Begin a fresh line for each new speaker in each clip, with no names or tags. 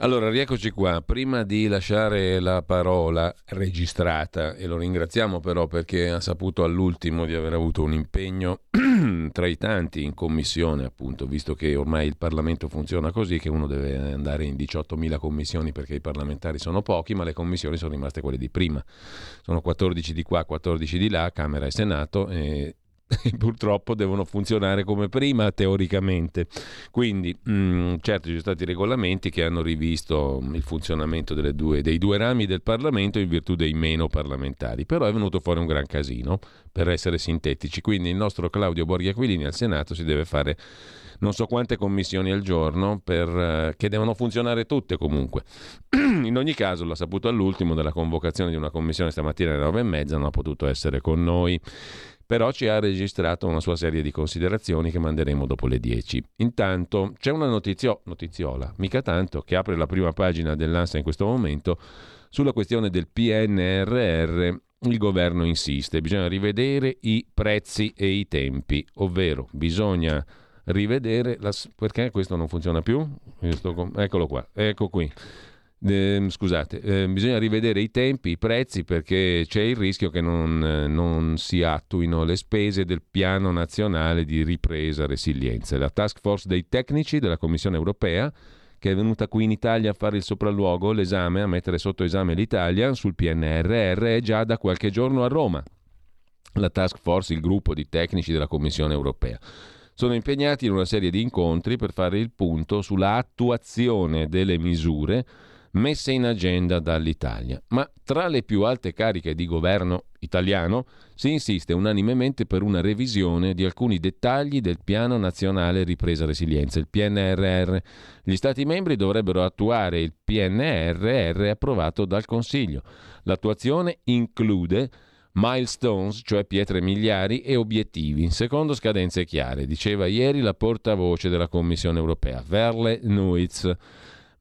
Allora, rieccoci qua. Prima di lasciare la parola registrata, e lo ringraziamo però perché ha saputo all'ultimo di aver avuto un impegno tra i tanti in commissione, appunto, visto che ormai il Parlamento funziona così, che uno deve andare in 18.000 commissioni perché i parlamentari sono pochi, ma le commissioni sono rimaste quelle di prima. Sono 14 di qua, 14 di là, Camera e Senato, e purtroppo devono funzionare come prima teoricamente. Quindi, mh, mm, certo, ci sono stati regolamenti che hanno rivisto il funzionamento due, dei due rami del Parlamento in virtù dei meno parlamentari, però è venuto fuori un gran casino, per essere sintetici. Quindi il nostro Claudio Borghi Aquilini al Senato si deve fare non so quante commissioni al giorno per, uh, che devono funzionare tutte comunque. In ogni caso l'ha saputo all'ultimo della convocazione di una commissione stamattina alle nove e mezza, non ha potuto essere con noi però ci ha registrato una sua serie di considerazioni che manderemo dopo le 10. Intanto c'è una notizio, notiziola, mica tanto, che apre la prima pagina dell'ANSA in questo momento sulla questione del PNRR. Il governo insiste, bisogna rivedere i prezzi e i tempi, ovvero bisogna rivedere la, perché questo non funziona più? Eccolo qua, ecco qui. Eh, scusate, eh, bisogna rivedere i tempi, i prezzi perché c'è il rischio che non, eh, non, si attuino le spese del piano nazionale di ripresa e resilienza. La task force dei tecnici della Commissione europea che è venuta qui in Italia a fare il sopralluogo, l'esame, a mettere sotto esame l'Italia sul PNRR è già da qualche giorno a Roma. La task force, il gruppo di tecnici della Commissione europea sono impegnati in una serie di incontri per fare il punto sulla attuazione delle misure messe in agenda dall'Italia. Ma tra le più alte cariche di governo italiano si insiste unanimemente per una revisione di alcuni dettagli del Piano Nazionale Ripresa Resilienza, il PNRR. Gli Stati membri dovrebbero attuare il PNRR approvato dal Consiglio. L'attuazione include milestones, cioè pietre miliari, e obiettivi, secondo scadenze chiare, diceva ieri la portavoce della Commissione europea, Verle Nuitz.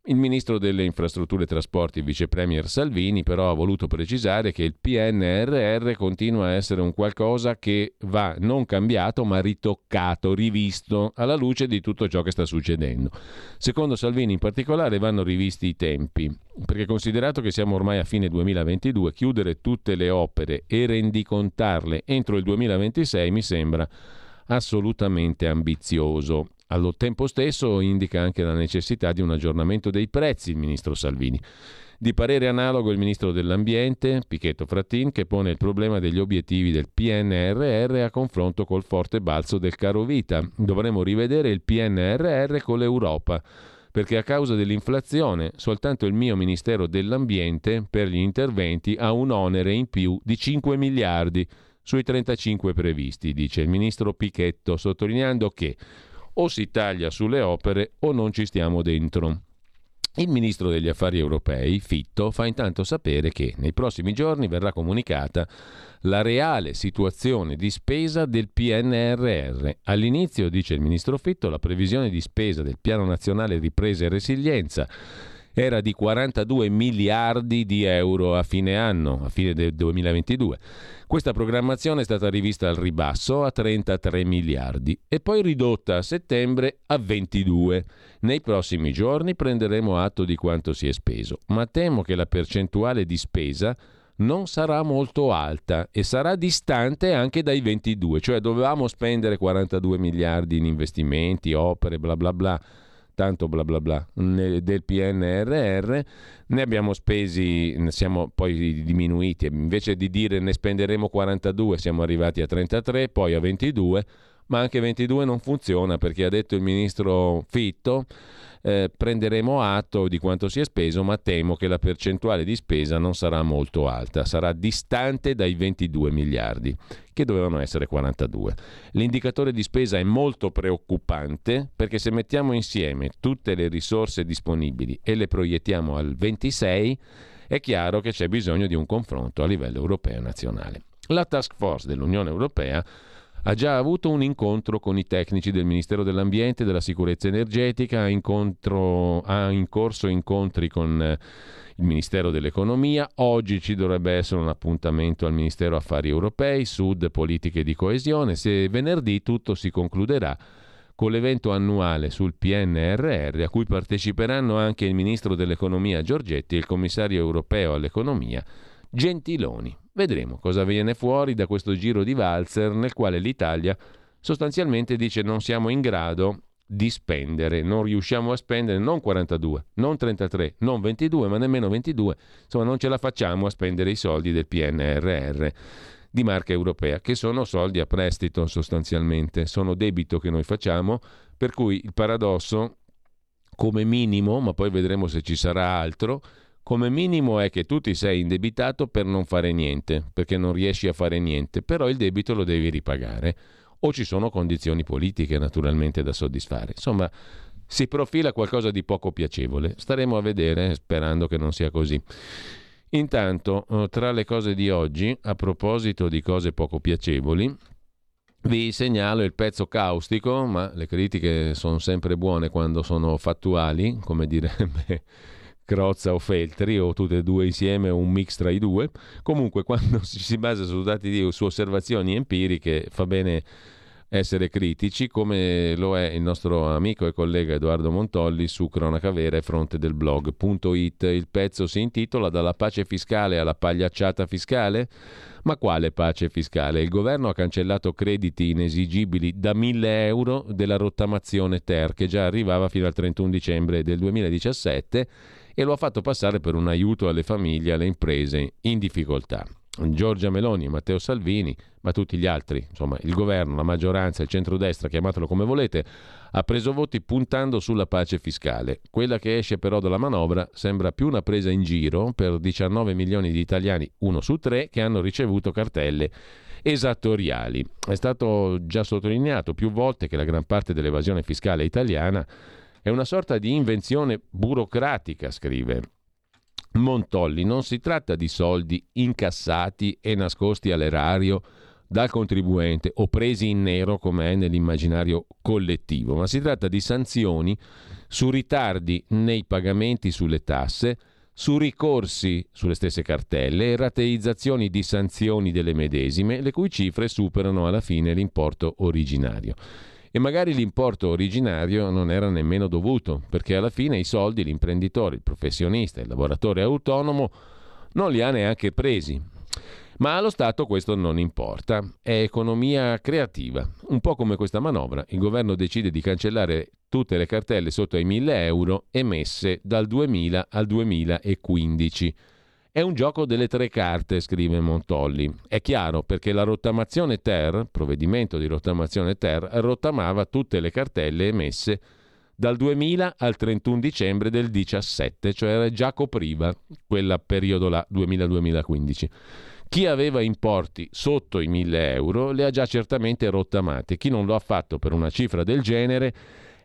Il ministro delle infrastrutture e trasporti, vice premier Salvini, però ha voluto precisare che il PNRR continua a essere un qualcosa che va non cambiato ma ritoccato, rivisto alla luce di tutto ciò che sta succedendo. Secondo Salvini in particolare vanno rivisti i tempi, perché considerato che siamo ormai a fine 2022, chiudere tutte le opere e rendicontarle entro il 2026 mi sembra assolutamente ambizioso. Allo tempo stesso indica anche la necessità di un aggiornamento dei prezzi il ministro Salvini. Di parere analogo il ministro dell'Ambiente, Pichetto Frattin, che pone il problema degli obiettivi del PNRR a confronto col forte balzo del caro vita. Dovremmo rivedere il PNRR con l'Europa, perché a causa dell'inflazione soltanto il mio Ministero dell'Ambiente per gli interventi ha un onere in più di 5 miliardi sui 35 previsti, dice il ministro Pichetto, sottolineando che o si taglia sulle opere o non ci stiamo dentro. Il ministro degli affari europei, Fitto, fa intanto sapere che nei prossimi giorni verrà comunicata la reale situazione di spesa del PNRR. All'inizio, dice il ministro Fitto, la previsione di spesa del Piano Nazionale Ripresa e Resilienza era di 42 miliardi di euro a fine anno, a fine del 2022. Questa programmazione è stata rivista al ribasso a 33 miliardi e poi ridotta a settembre a 22. Nei prossimi giorni prenderemo atto di quanto si è speso, ma temo che la percentuale di spesa non sarà molto alta e sarà distante anche dai 22, cioè dovevamo spendere 42 miliardi in investimenti, opere, bla bla bla tanto bla bla bla del PNRR, ne abbiamo spesi, siamo poi diminuiti, invece di dire ne spenderemo 42 siamo arrivati a 33, poi a 22, ma anche 22 non funziona perché ha detto il ministro Fitto eh, prenderemo atto di quanto si è speso, ma temo che la percentuale di spesa non sarà molto alta, sarà distante dai 22 miliardi, che dovevano essere 42. L'indicatore di spesa è molto preoccupante perché se mettiamo insieme tutte le risorse disponibili e le proiettiamo al 26, è chiaro che c'è bisogno di un confronto a livello europeo e nazionale. La task force dell'Unione Europea ha già avuto un incontro con i tecnici del Ministero dell'Ambiente e della Sicurezza Energetica, ha, incontro, ha in corso incontri con eh, il Ministero dell'Economia, oggi ci dovrebbe essere un appuntamento al Ministero Affari Europei, Sud, Politiche di Coesione, se venerdì tutto si concluderà con l'evento annuale sul PNRR a cui parteciperanno anche il Ministro dell'Economia Giorgetti e il Commissario europeo all'Economia Gentiloni. Vedremo cosa viene fuori da questo giro di valzer nel quale l'Italia sostanzialmente dice non siamo in grado di spendere, non riusciamo a spendere non 42, non 33, non 22, ma nemmeno 22, insomma non ce la facciamo a spendere i soldi del PNRR di marca europea, che sono soldi a prestito sostanzialmente, sono debito che noi facciamo, per cui il paradosso come minimo, ma poi vedremo se ci sarà altro, come minimo è che tu ti sei indebitato per non fare niente, perché non riesci a fare niente, però il debito lo devi ripagare. O ci sono condizioni politiche naturalmente da soddisfare. Insomma, si profila qualcosa di poco piacevole. Staremo a vedere, sperando che non sia così. Intanto, eh, tra le cose di oggi, a proposito di cose poco piacevoli, vi segnalo il pezzo caustico, ma le critiche sono sempre buone quando sono fattuali, come direbbe Crozza o Feltri o tutte e due insieme un mix tra i due. Comunque quando si basa su dati di, su osservazioni empiriche fa bene essere critici come lo è il nostro amico e collega Edoardo Montolli su Cronaca Vera e fronte del blog.it. Il pezzo si intitola Dalla pace fiscale alla pagliacciata fiscale? Ma quale pace fiscale? Il governo ha cancellato crediti inesigibili da 1000 euro della rottamazione Ter che già arrivava fino al 31 dicembre del 2017 e lo ha fatto passare per un aiuto alle famiglie e alle imprese in difficoltà. Giorgia Meloni Matteo Salvini, ma tutti gli altri, insomma il governo, la maggioranza, il centrodestra, chiamatelo come volete, ha preso voti puntando sulla pace fiscale. Quella che esce però dalla manovra sembra più una presa in giro per 19 milioni di italiani, uno su tre, che hanno ricevuto cartelle esattoriali. È stato già sottolineato più volte che la gran parte dell'evasione fiscale italiana è una sorta di invenzione burocratica, scrive. Montolli, non si tratta di soldi incassati e nascosti all'erario dal contribuente o presi in nero come è nell'immaginario collettivo, ma si tratta di sanzioni su ritardi nei pagamenti sulle tasse, su ricorsi sulle stesse cartelle e rateizzazioni di sanzioni delle medesime, le cui cifre superano alla fine l'importo originario e magari l'importo originario non era nemmeno dovuto, perché alla fine i soldi l'imprenditore, il professionista, il lavoratore autonomo non li ha neanche presi. Ma allo Stato questo non importa, è economia creativa, un po' come questa manovra. Il governo decide di cancellare tutte le cartelle sotto ai 1000 euro emesse dal 2000 al 2015 è un gioco delle tre carte, scrive Montolli. È chiaro perché la rottamazione Ter, provvedimento di rottamazione Ter, rottamava tutte le cartelle emesse dal 2000 al 31 dicembre del 17, cioè già copriva quel periodo là, 2000-2015. Chi aveva importi sotto i 1000 euro le ha già certamente rottamate, chi non lo ha fatto per una cifra del genere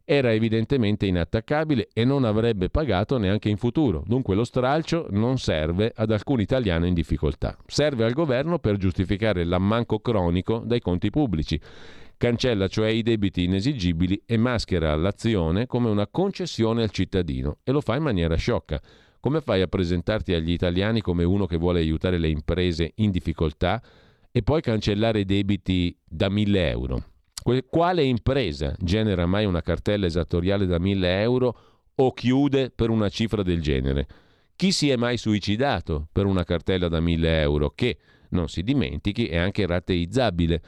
era evidentemente inattaccabile e non avrebbe pagato neanche in futuro. Dunque lo stralcio non serve ad alcun italiano in difficoltà. Serve al governo per giustificare l'ammanco cronico dai conti pubblici. Cancella cioè i debiti inesigibili e maschera l'azione come una concessione al cittadino e lo fa in maniera sciocca. Come fai a presentarti agli italiani come uno che vuole aiutare le imprese in difficoltà e poi cancellare debiti da 1000 euro? Quale impresa genera mai una cartella esattoriale da 1000 euro o chiude per una cifra del genere? Chi si è mai suicidato per una cartella da 1000 euro che, non si dimentichi, è anche rateizzabile?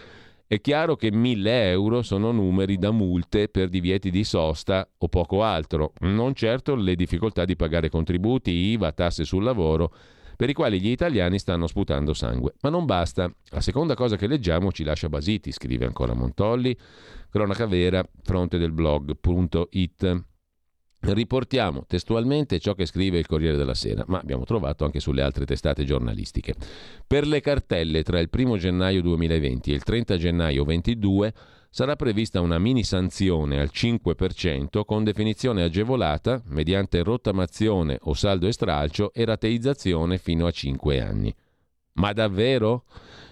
È chiaro che 1000 euro sono numeri da multe per divieti di sosta o poco altro, non certo le difficoltà di pagare contributi, IVA, tasse sul lavoro per i quali gli italiani stanno sputando sangue. Ma non basta. La seconda cosa che leggiamo ci lascia basiti, scrive ancora Montolli, cronaca vera, fronte del blog.it. Riportiamo testualmente ciò che scrive il Corriere della Sera, ma abbiamo trovato anche sulle altre testate giornalistiche. Per le cartelle tra il 1 gennaio 2020 e il 30 gennaio 2022 sarà prevista una mini sanzione al 5% con definizione agevolata mediante rottamazione o saldo e stralcio e rateizzazione fino a 5 anni. Ma davvero?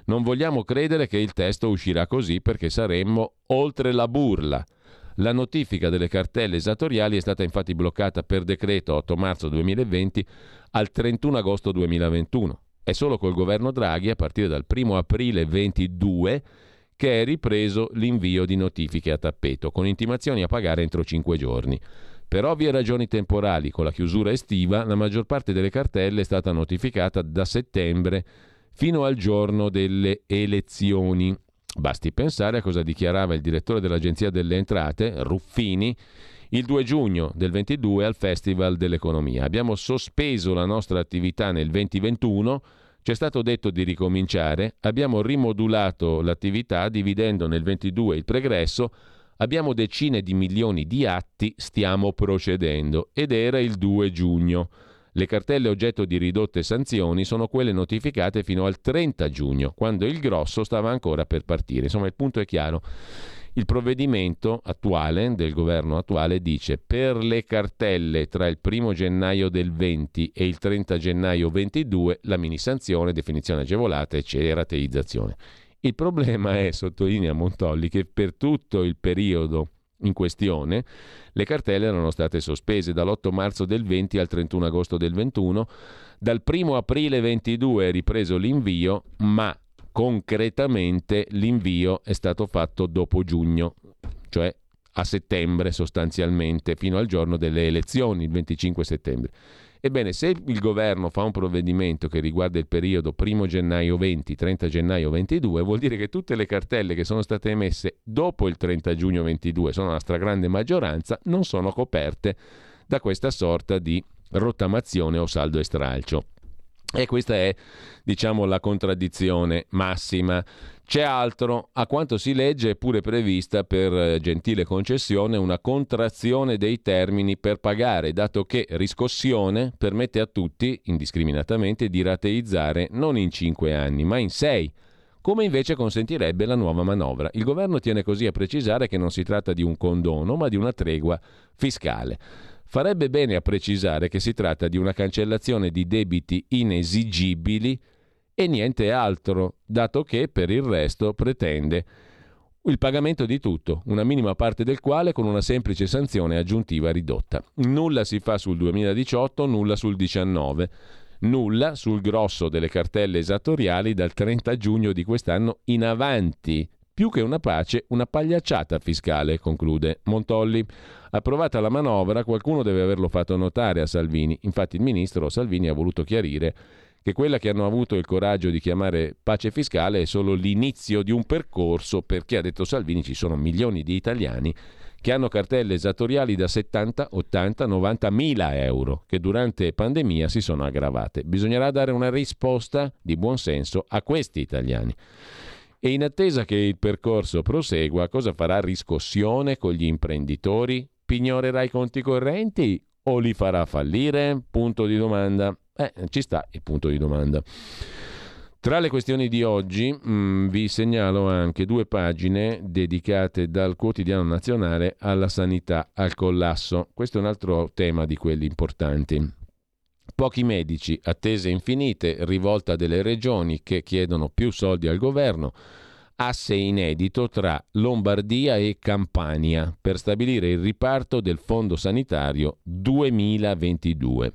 Non vogliamo credere che il testo uscirà così perché saremmo oltre la burla. La notifica delle cartelle esattoriali è stata infatti bloccata per decreto 8 marzo 2020 al 31 agosto 2021. È solo col governo Draghi, a partire dal 1 aprile 2022, che è ripreso l'invio di notifiche a tappeto, con intimazioni a pagare entro 5 giorni. Per ovvie ragioni temporali, con la chiusura estiva, la maggior parte delle cartelle è stata notificata da settembre fino al giorno delle elezioni. Basti pensare a cosa dichiarava il direttore dell'Agenzia delle Entrate, Ruffini, il 2 giugno del 22 al Festival dell'Economia. Abbiamo sospeso la nostra attività nel 2021, ci è stato detto di ricominciare, abbiamo rimodulato l'attività dividendo nel 22 il pregresso, abbiamo decine di milioni di atti, stiamo procedendo ed era il 2 giugno. Le cartelle oggetto di ridotte sanzioni sono quelle notificate fino al 30 giugno, quando il grosso stava ancora per partire. Insomma, il punto è chiaro. Il provvedimento attuale del governo attuale dice per le cartelle tra il 1 gennaio del 20 e il 30 gennaio 22 la mini sanzione, definizione agevolata e rateizzazione. Il problema è, sottolinea Montolli, che per tutto il periodo in questione, le cartelle erano state sospese dall'8 marzo del 20 al 31 agosto del 21, dal 1 aprile 22 è ripreso l'invio, ma concretamente l'invio è stato fatto dopo giugno, cioè a settembre sostanzialmente, fino al giorno delle elezioni, il 25 settembre. Ebbene, se il governo fa un provvedimento che riguarda il periodo 1 gennaio 20, 30 gennaio 22, vuol dire che tutte le cartelle che sono state emesse dopo il 30 giugno 22, sono la stragrande maggioranza, non sono coperte da questa sorta di rottamazione o saldo e stralcio. E questa è, diciamo, la contraddizione massima. C'è altro, a quanto si legge è pure prevista per eh, gentile concessione una contrazione dei termini per pagare, dato che riscossione permette a tutti, indiscriminatamente, di rateizzare non in cinque anni, ma in sei come invece consentirebbe la nuova manovra. Il governo tiene così a precisare che non si tratta di un condono, ma di una tregua fiscale. Farebbe bene a precisare che si tratta di una cancellazione di debiti inesigibili e niente altro, dato che per il resto pretende il pagamento di tutto, una minima parte del quale con una semplice sanzione aggiuntiva ridotta. Nulla si fa sul 2018, nulla sul 19, nulla sul grosso delle cartelle esattoriali dal 30 giugno di quest'anno in avanti. Più che una pace, una pagliacciata fiscale, conclude Montolli. Approvata la manovra, qualcuno deve averlo fatto notare a Salvini. Infatti il ministro Salvini ha voluto chiarire che quella che hanno avuto il coraggio di chiamare pace fiscale è solo l'inizio di un percorso perché, ha detto Salvini, ci sono milioni di italiani che hanno cartelle esattoriali da 70, 80, 90 mila euro che durante pandemia si sono aggravate. Bisognerà dare una risposta di buon senso a questi italiani. E in attesa che il percorso prosegua, cosa farà riscossione con gli imprenditori? Pignorerà i conti correnti o li farà fallire? Punto di domanda. Eh, ci sta il punto di domanda. Tra le questioni di oggi mh, mm, vi segnalo anche due pagine dedicate dal quotidiano nazionale alla sanità, al collasso. Questo è un altro tema di quelli importanti. Pochi medici, attese infinite, rivolta delle regioni che chiedono più soldi al governo, asse inedito tra Lombardia e Campania per stabilire il riparto del fondo sanitario 2022.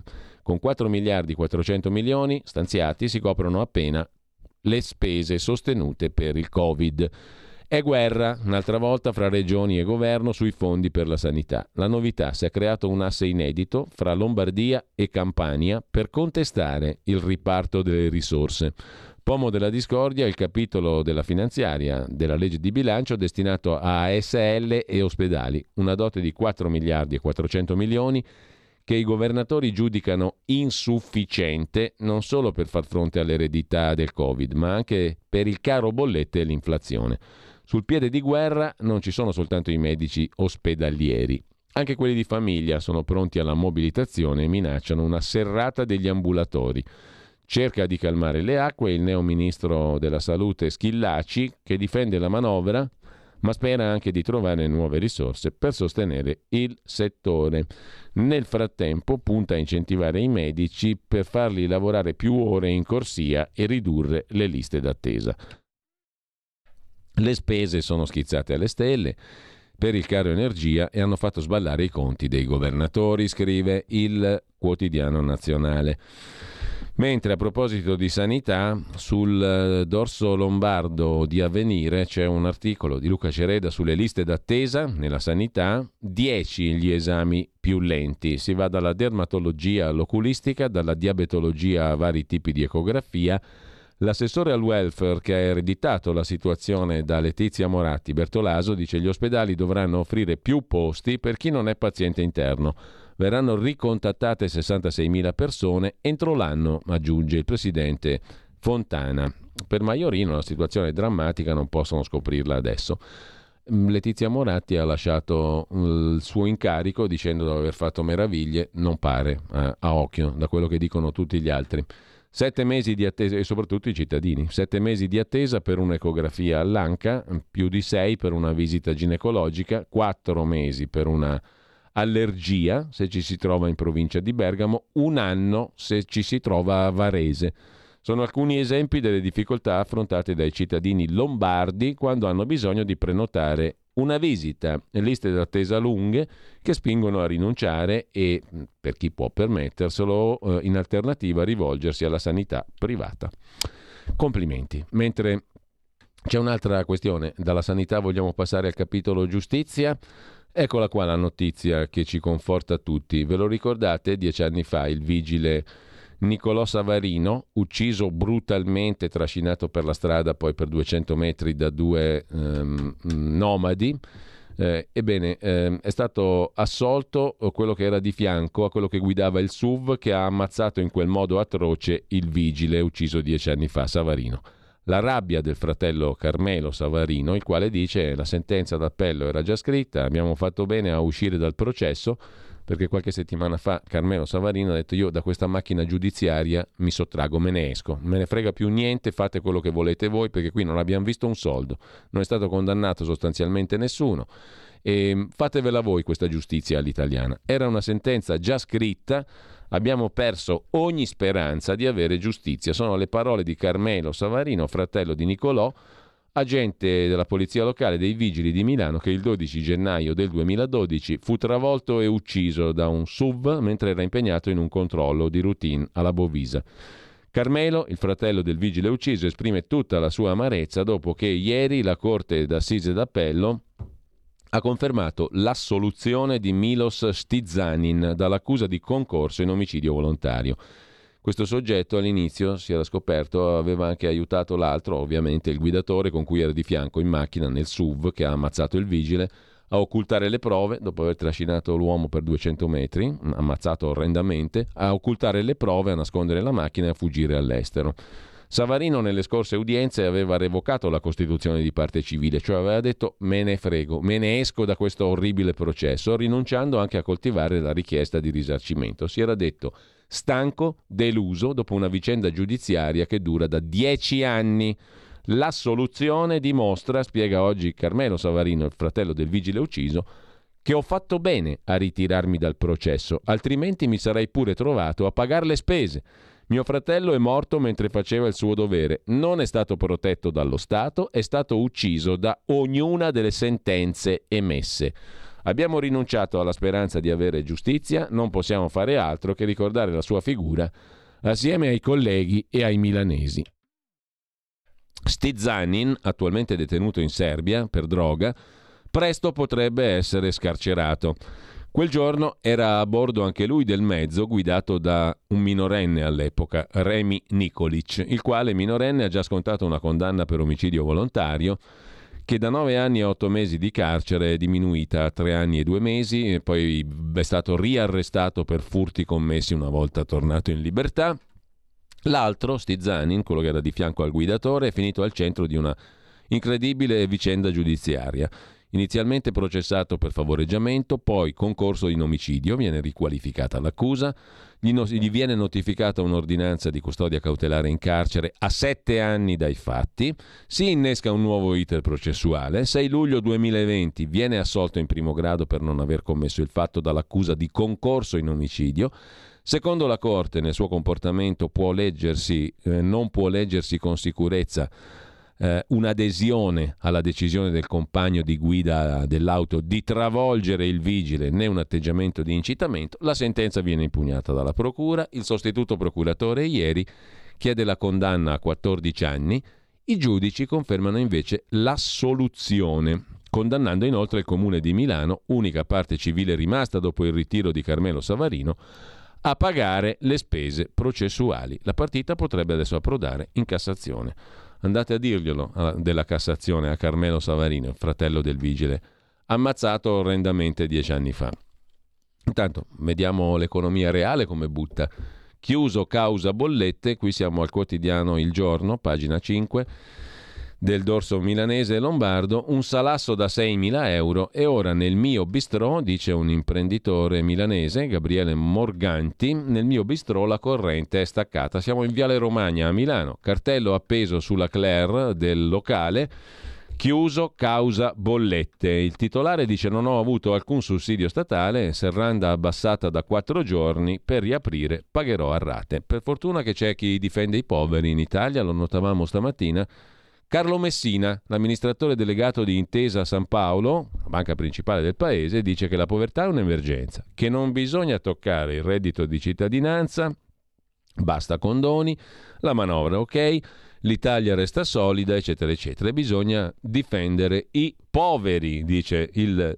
Con 4 miliardi 400 milioni stanziati si coprono appena le spese sostenute per il Covid. È guerra, un'altra volta, fra regioni e governo sui fondi per la sanità. La novità, si è creato un asse inedito fra Lombardia e Campania per contestare il riparto delle risorse. Pomo della discordia è il capitolo della finanziaria della legge di bilancio destinato a ASL e ospedali, una dote di 4 miliardi e 400 milioni che i governatori giudicano insufficiente non solo per far fronte all'eredità del Covid, ma anche per il caro bollette e l'inflazione. Sul piede di guerra non ci sono soltanto i medici ospedalieri, anche quelli di famiglia sono pronti alla mobilitazione e minacciano una serrata degli ambulatori. Cerca di calmare le acque il neo ministro della salute Schillaci che difende la manovra ma spera anche di trovare nuove risorse per sostenere il settore. Nel frattempo punta a incentivare i medici per farli lavorare più ore in corsia e ridurre le liste d'attesa. Le spese sono schizzate alle stelle per il caro energia e hanno fatto sballare i conti dei governatori, scrive il quotidiano nazionale. Mentre a proposito di sanità, sul eh, dorso lombardo di Avvenire c'è un articolo di Luca Cereda sulle liste d'attesa nella sanità, 10 gli esami più lenti. Si va dalla dermatologia all'oculistica, dalla diabetologia a vari tipi di ecografia. L'assessore al welfare che ha ereditato la situazione da Letizia Moratti Bertolaso dice che gli ospedali dovranno offrire più posti per chi non è paziente interno verranno ricontattate 66.000 persone entro l'anno, aggiunge il presidente Fontana. Per Maiorino la situazione è drammatica, non possono scoprirla adesso. Mm, Letizia Moratti ha lasciato mm, il suo incarico dicendo di aver fatto meraviglie, non pare eh, a occhio da quello che dicono tutti gli altri. Sette mesi di attesa, e soprattutto i cittadini, sette mesi di attesa per un'ecografia all'anca, più di sei per una visita ginecologica, quattro mesi per una allergia se ci si trova in provincia di Bergamo, un anno se ci si trova a Varese. Sono alcuni esempi delle difficoltà affrontate dai cittadini lombardi quando hanno bisogno di prenotare una visita, liste d'attesa lunghe che spingono a rinunciare e, per chi può permetterselo, eh, in alternativa rivolgersi alla sanità privata. Complimenti. Mentre c'è un'altra questione, dalla sanità vogliamo passare al capitolo giustizia. Eccola qua la notizia che ci conforta tutti. Ve lo ricordate? Dieci anni fa il vigile Nicolò Savarino, ucciso brutalmente, trascinato per la strada poi per 200 metri da due ehm, nomadi. Eh, ebbene, eh, è stato assolto quello che era di fianco a quello che guidava il SUV che ha ammazzato in quel modo atroce il vigile ucciso dieci anni fa, Savarino la rabbia del fratello Carmelo Savarino, il quale dice la sentenza d'appello era già scritta, abbiamo fatto bene a uscire dal processo perché qualche settimana fa Carmelo Savarino ha detto io da questa macchina giudiziaria mi sottrago, me ne esco, me ne frega più niente, fate quello che volete voi perché qui non abbiamo visto un soldo, non è stato condannato sostanzialmente nessuno. E fatevela voi questa giustizia all'italiana. Era una sentenza già scritta Abbiamo perso ogni speranza di avere giustizia. Sono le parole di Carmelo Savarino, fratello di Nicolò, agente della polizia locale dei vigili di Milano che il 12 gennaio del 2012 fu travolto e ucciso da un SUV mentre era impegnato in un controllo di routine alla Bovisa. Carmelo, il fratello del vigile ucciso, esprime tutta la sua amarezza dopo che ieri la Corte d'Assise d'Appello ha confermato l'assoluzione di Milos Stizanin dall'accusa di concorso in omicidio volontario. Questo soggetto all'inizio, si era scoperto, aveva anche aiutato l'altro, ovviamente il guidatore con cui era di fianco in macchina nel SUV che ha ammazzato il vigile, a occultare le prove dopo aver trascinato l'uomo per 200 metri, ammazzato orrendamente, a occultare le prove, a nascondere la macchina e a fuggire all'estero. Savarino nelle scorse udienze aveva revocato la Costituzione di parte civile, cioè aveva detto me ne frego, me ne esco da questo orribile processo, rinunciando anche a coltivare la richiesta di risarcimento. Si era detto stanco, deluso dopo una vicenda giudiziaria che dura da dieci anni. La soluzione dimostra, spiega oggi Carmelo Savarino, il fratello del vigile ucciso, che ho fatto bene a ritirarmi dal processo, altrimenti mi sarei pure trovato a pagare le spese. Mio fratello è morto mentre faceva il suo dovere, non è stato protetto dallo Stato, è stato ucciso da ognuna delle sentenze emesse. Abbiamo rinunciato alla speranza di avere giustizia, non possiamo fare altro che ricordare la sua figura assieme ai colleghi e ai milanesi. Stizanin, attualmente detenuto in Serbia per droga, presto potrebbe essere scarcerato. Quel giorno era a bordo anche lui del mezzo guidato da un minorenne all'epoca, Remi Nikolic, il quale minorenne ha già scontato una condanna per omicidio volontario che da nove anni e otto mesi di carcere è diminuita a tre anni e due mesi, e poi è stato riarrestato per furti commessi una volta tornato in libertà. L'altro, Stizanin, quello che era di fianco al guidatore, è finito al centro di una incredibile vicenda giudiziaria. Inizialmente processato per favoreggiamento, poi concorso in omicidio, viene riqualificata l'accusa, gli, no- gli, viene notificata un'ordinanza di custodia cautelare in carcere a sette anni dai fatti, si innesca un nuovo iter processuale, 6 luglio 2020 viene assolto in primo grado per non aver commesso il fatto dall'accusa di concorso in omicidio, Secondo la Corte, nel suo comportamento può leggersi, eh, non può leggersi con sicurezza eh, un'adesione alla decisione del compagno di guida dell'auto di travolgere il vigile né un atteggiamento di incitamento, la sentenza viene impugnata dalla Procura, il sostituto procuratore ieri chiede la condanna a 14 anni, i giudici confermano invece l'assoluzione, condannando inoltre il Comune di Milano, unica parte civile rimasta dopo il ritiro di Carmelo Savarino, a pagare le spese processuali. La partita potrebbe adesso approdare in Cassazione. Andate a dirglielo della Cassazione a Carmelo Savarino, fratello del vigile, ammazzato orrendamente dieci anni fa. Intanto, vediamo l'economia reale come butta. Chiuso causa bollette, qui siamo al quotidiano Il Giorno, pagina 5 del dorso milanese e lombardo, un salasso da 6.000 euro e ora nel mio bistrò, dice un imprenditore milanese, Gabriele Morganti, nel mio bistrò la corrente è staccata. Siamo in Viale Romagna a Milano, cartello appeso sulla Claire del locale. Chiuso causa bollette. Il titolare dice non ho avuto alcun sussidio statale, serranda abbassata da quattro giorni, per riaprire pagherò a rate. Per fortuna che c'è chi difende i poveri in Italia, lo notavamo stamattina, Carlo Messina, l'amministratore delegato di Intesa San Paolo, la banca principale del paese, dice che la povertà è un'emergenza, che non bisogna toccare il reddito di cittadinanza, basta condoni, la manovra ok, l'Italia resta solida, eccetera, eccetera. Bisogna difendere i poveri, dice il,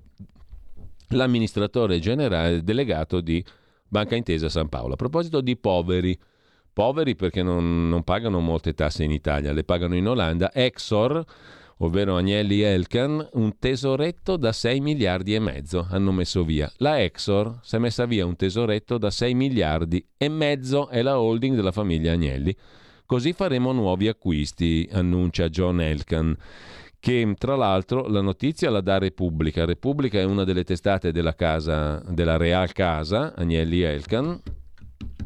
l'amministratore generale delegato di Banca Intesa San Paolo. A proposito di poveri, poveri perché non, non, pagano molte tasse in Italia, le pagano in Olanda. Exor, ovvero Agnelli Elkan, un tesoretto da 6 miliardi e mezzo hanno messo via. La Exor si è messa via un tesoretto da 6 miliardi e mezzo, è la holding della famiglia Agnelli. Così faremo nuovi acquisti, annuncia John Elkan che tra l'altro la notizia la dà Repubblica. Repubblica è una delle testate della casa, della Real Casa, Agnelli Elkan,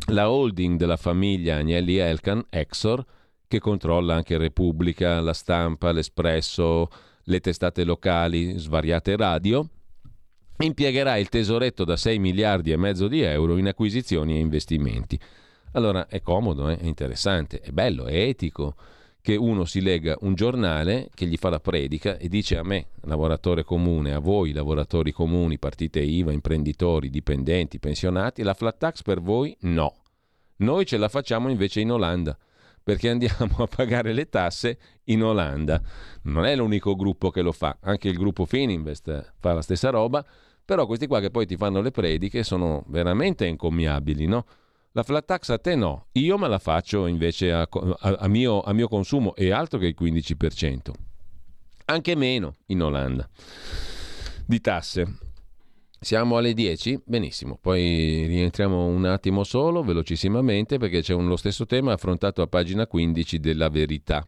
la holding della famiglia Agnelli Elkan, Exor, che controlla anche Repubblica, la stampa, l'Espresso, le testate locali, svariate radio, impiegherà il tesoretto da 6 miliardi e mezzo di euro in acquisizioni e investimenti. Allora è comodo, eh? è interessante, è bello, è etico che uno si lega un giornale che gli fa la predica e dice a me, lavoratore comune, a voi lavoratori comuni, partite IVA, imprenditori, dipendenti, pensionati, la flat tax per voi no. Noi ce la facciamo invece in Olanda perché andiamo a pagare le tasse in Olanda. Non è l'unico gruppo che lo fa, anche il gruppo Fininvest fa la stessa roba, però questi qua che poi ti fanno le prediche sono veramente incommiabili, no? La flat tax a te no, io me la faccio invece a, a, a, mio, a mio consumo e altro che il 15%. Anche meno in Olanda di tasse. Siamo alle 10? Benissimo, poi rientriamo un attimo solo, velocissimamente, perché c'è un, lo stesso tema affrontato a pagina 15 della verità.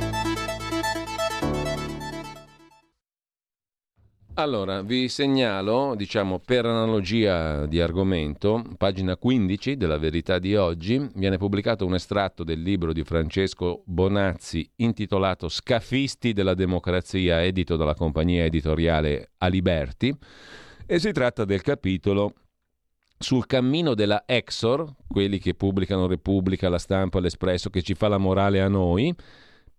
Allora, vi segnalo, diciamo, per analogia di argomento, pagina 15 della Verità di oggi, viene pubblicato un estratto del libro di Francesco Bonazzi intitolato Scafisti della democrazia, edito dalla compagnia editoriale Aliberti, e si tratta del capitolo sul cammino della Exor, quelli che pubblicano Repubblica, La Stampa, L'Espresso, che ci fa la morale a noi,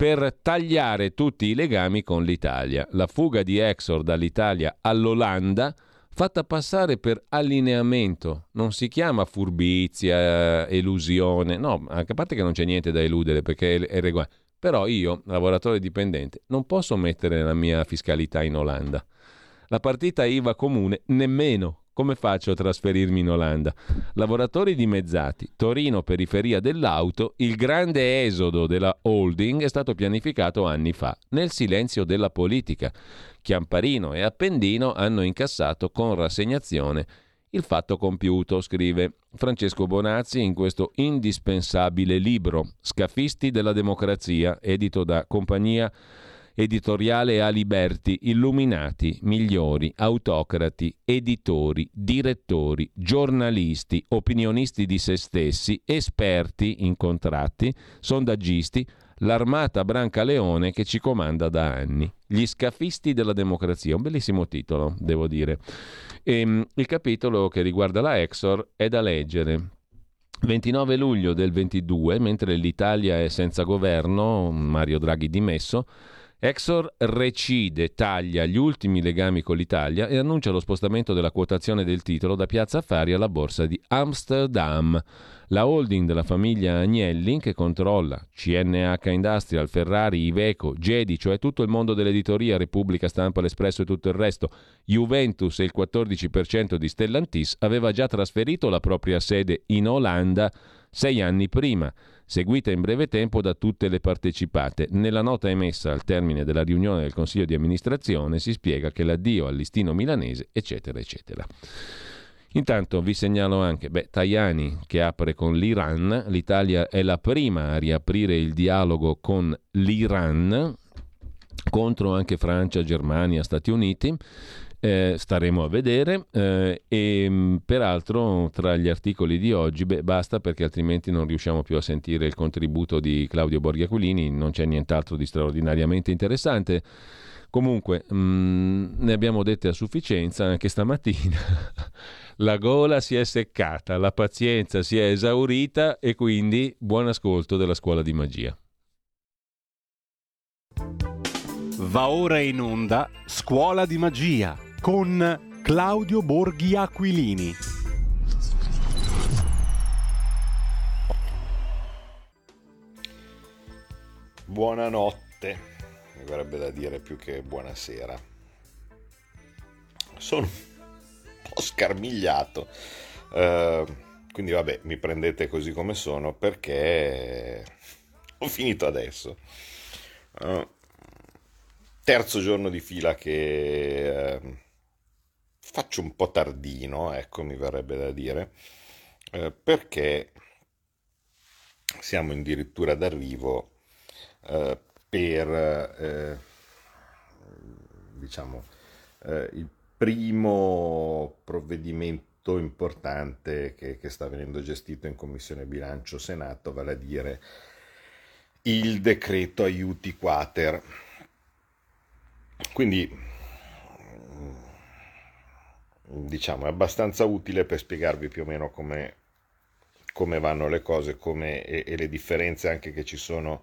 per tagliare tutti i legami con l'Italia. La fuga di Exor dall'Italia all'Olanda fatta passare per allineamento, non si chiama furbizia, elusione, no, a parte che non c'è niente da eludere perché è regolare, però io, lavoratore dipendente, non posso mettere la mia fiscalità in Olanda. La partita IVA comune nemmeno. Come faccio a trasferirmi in Olanda? Lavoratori dimezzati, Torino periferia dell'auto, il grande esodo della holding è stato pianificato anni fa, nel silenzio della politica. Chiamparino e Appendino hanno incassato con rassegnazione il fatto compiuto, scrive Francesco Bonazzi in questo indispensabile libro Scafisti della democrazia, edito da Compagnia editoriale Aliberti, illuminati, migliori, autocrati, editori, direttori, giornalisti, opinionisti di se stessi, esperti in contratti, sondaggisti, l'armata Brancaleone che ci comanda da anni. Gli scafisti della democrazia, un bellissimo titolo, devo dire. E, ehm, il capitolo che riguarda la Exor è da leggere. 29 luglio del 22, mentre l'Italia è senza governo, Mario Draghi dimesso, Exor recide, taglia gli ultimi legami con l'Italia e annuncia lo spostamento della quotazione del titolo da Piazza Affari alla borsa di Amsterdam. La holding della famiglia Agnelli, che controlla CNH Industrial, Ferrari, Iveco, Gedi, cioè tutto il mondo dell'editoria, Repubblica, Stampa, L'Espresso e tutto il resto, Juventus e il 14% di Stellantis, aveva già trasferito la propria sede in Olanda sei anni prima seguita in breve tempo da tutte le partecipate. Nella nota emessa al termine della riunione del Consiglio di amministrazione si spiega che l'addio al listino milanese, eccetera, eccetera. Intanto vi segnalo anche beh, Tajani che apre con l'Iran, l'Italia è la prima a riaprire il dialogo con l'Iran, contro anche Francia, Germania, Stati Uniti. Eh, staremo a vedere eh, e mm, peraltro tra gli articoli di oggi beh, basta perché altrimenti non riusciamo più a sentire il contributo di Claudio Borghi Aquilini, non c'è nient'altro di straordinariamente interessante. Comunque mh, mm, ne abbiamo dette a sufficienza anche stamattina. la gola si è seccata, la pazienza si è esaurita e quindi buon ascolto della scuola di magia.
Va ora in onda Scuola di magia con Claudio Borghi Aquilini.
Buonanotte, mi verrebbe da dire più che buonasera. Sono un po' scarmigliato, uh, quindi vabbè, mi prendete così come sono perché ho finito adesso. Uh, terzo giorno di fila che... Uh, faccio un po' tardino, ecco, mi verrebbe da dire, eh, perché siamo addirittura d'arrivo eh, per, eh, diciamo, eh, il primo provvedimento importante che, che, sta venendo gestito in Commissione Bilancio Senato, vale a dire il decreto aiuti quater. Quindi diciamo, è abbastanza utile per spiegarvi più o meno come, come vanno le cose come, e, e, le differenze anche che ci sono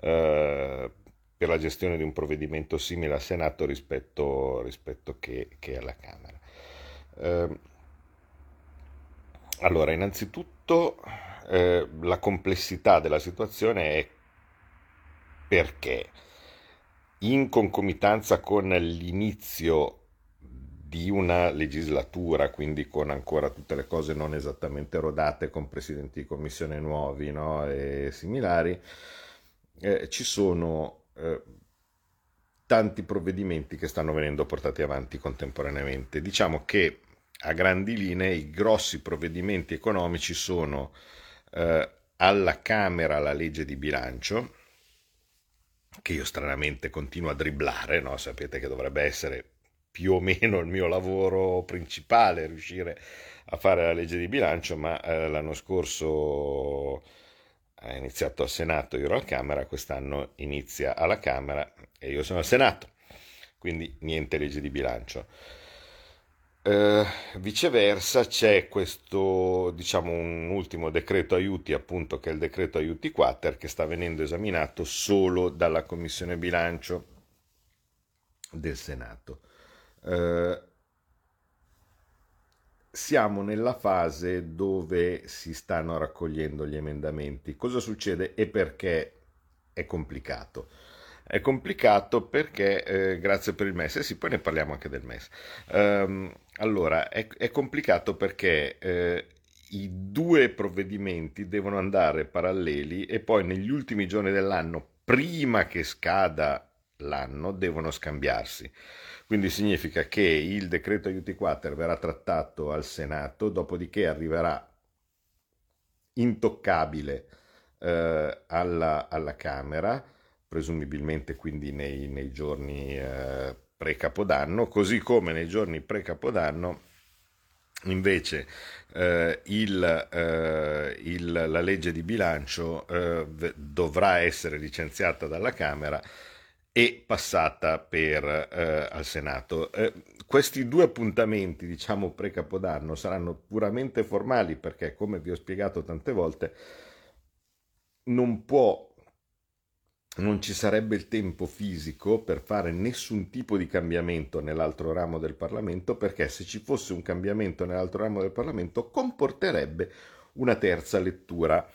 eh, per la gestione di un provvedimento simile al Senato rispetto, rispetto che, che, alla Camera. Eh, allora, innanzitutto eh, la complessità della situazione è perché in concomitanza con l'inizio di una legislatura, quindi con ancora tutte le cose non esattamente rodate, con presidenti di commissione nuovi no? e similari, eh, ci sono eh, tanti provvedimenti che stanno venendo portati avanti contemporaneamente. Diciamo che a grandi linee i grossi provvedimenti economici sono eh, alla Camera la legge di bilancio, che io stranamente continuo a dribblare, no? sapete che dovrebbe essere più o meno il mio lavoro principale, riuscire a fare la legge di bilancio, ma eh, l'anno scorso ha iniziato al Senato, io ero alla Camera, quest'anno inizia alla Camera e io sono al Senato, quindi niente legge di bilancio. Eh, viceversa c'è questo, diciamo, un ultimo decreto aiuti, appunto, che è il decreto aiuti quater, che sta venendo esaminato solo dalla Commissione bilancio del Senato. Eh, siamo nella fase dove si stanno raccogliendo gli emendamenti. Cosa succede e perché è complicato? È complicato perché, eh, grazie per il MES, e sì, poi ne parliamo anche del MES. Um, allora, è, è, complicato perché eh, i due provvedimenti devono andare paralleli e poi negli ultimi giorni dell'anno, prima che scada l'anno, devono scambiarsi. Quindi significa che il decreto aiuti quater verrà trattato al Senato, dopodiché arriverà intoccabile eh, alla, alla Camera presumibilmente quindi nei, nei giorni eh, pre-capodanno, così come nei giorni pre-capodanno invece eh, il, eh, il, la legge di bilancio eh, dovrà essere licenziata dalla Camera e passata per, eh, al Senato. Eh, questi due appuntamenti, diciamo pre-capodanno, saranno puramente formali perché, come vi ho spiegato tante volte, non può non ci sarebbe il tempo fisico per fare nessun tipo di cambiamento nell'altro ramo del Parlamento, perché se ci fosse un cambiamento nell'altro ramo del Parlamento comporterebbe una terza lettura,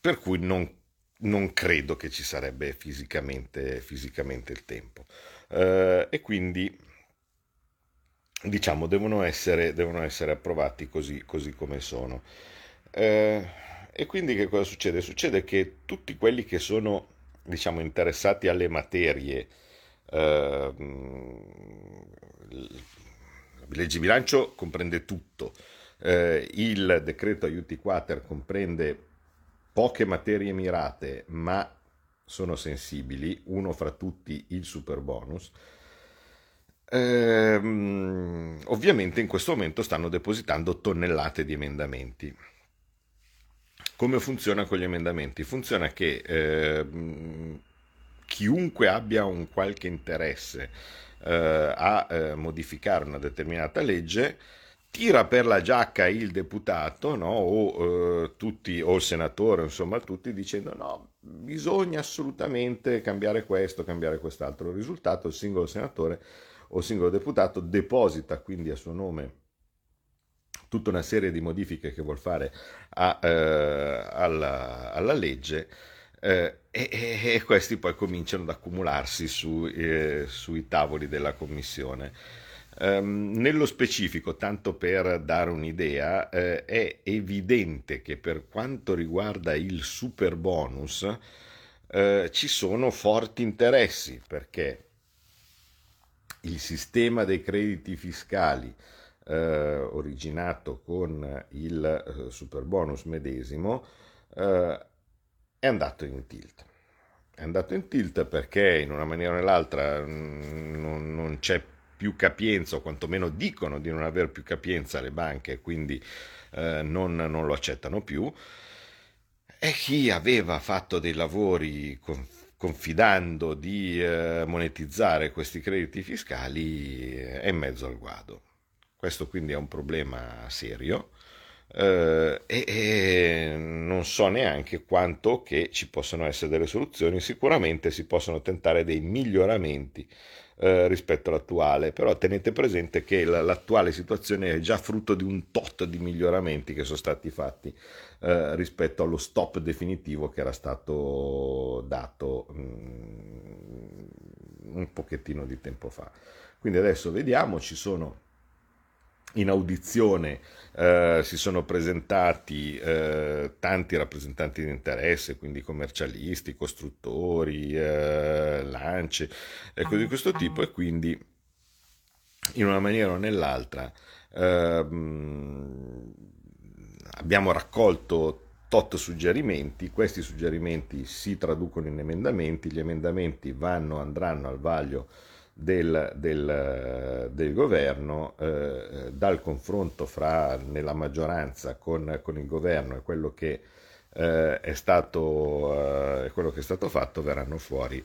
per cui non, non credo che ci sarebbe fisicamente, fisicamente il tempo. Eh, e quindi diciamo devono essere, devono essere approvati così, così come sono. Eh, e quindi che cosa succede? Succede che tutti quelli che sono, diciamo, interessati alle materie, eh, legge bilancio comprende tutto, eh, il decreto aiuti quater comprende poche materie mirate, ma sono sensibili, uno fra tutti il super bonus. Ehm, ovviamente in questo momento stanno depositando tonnellate di emendamenti. Come funziona con gli emendamenti? Funziona che eh, chiunque abbia un qualche interesse eh, a eh, modificare una determinata legge tira per la giacca il deputato no? o, eh, tutti, o il senatore, insomma tutti, dicendo no, bisogna assolutamente cambiare questo, cambiare quest'altro. Il risultato, il singolo senatore o il singolo deputato deposita quindi a suo nome tutta una serie di modifiche che vuol fare a, eh, alla, alla, legge eh, e, e, questi poi cominciano ad accumularsi su, eh, sui tavoli della commissione. Um, nello specifico, tanto per dare un'idea, eh, è evidente che per quanto riguarda il super bonus eh, ci sono forti interessi perché il sistema dei crediti fiscali eh, originato con il eh, super bonus medesimo eh, è andato in tilt. È andato in tilt perché in una maniera o nell'altra mm, non, non c'è più capienza, o quantomeno dicono di non aver più capienza le banche, quindi eh, non, non, lo accettano più. E chi aveva fatto dei lavori confidando di eh, monetizzare questi crediti fiscali è in mezzo al guado. Questo quindi è un problema serio eh, e, e, non so neanche quanto che ci possano essere delle soluzioni. Sicuramente si possono tentare dei miglioramenti eh, rispetto all'attuale, però tenete presente che l'attuale situazione è già frutto di un tot di miglioramenti che sono stati fatti eh, rispetto allo stop definitivo che era stato dato mh, mm, un pochettino di tempo fa. Quindi adesso vediamo, ci sono in audizione eh, si sono presentati eh, tanti rappresentanti di interesse, quindi commercialisti, costruttori, eh, lance e cose di questo tipo e quindi in una maniera o nell'altra ehm, abbiamo raccolto tot suggerimenti, questi suggerimenti si traducono in emendamenti, gli emendamenti vanno, andranno al vaglio del, del, del governo eh, dal confronto fra nella maggioranza con, con, il governo e quello che, eh, è stato, eh, quello che è stato fatto verranno fuori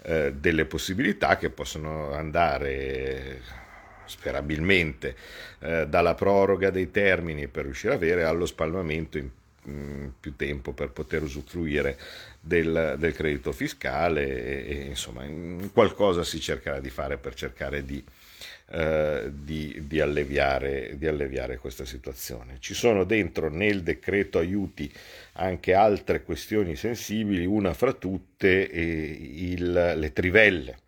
eh, delle possibilità che possono andare sperabilmente eh, dalla proroga dei termini per riuscire ad avere allo spalmamento in mh, più tempo per poter usufruire del, del credito fiscale e, e, insomma qualcosa si cercherà di fare per cercare di, eh, di, di, alleviare, di alleviare questa situazione. Ci sono dentro nel decreto aiuti anche altre questioni sensibili, una fra tutte eh, il, le trivelle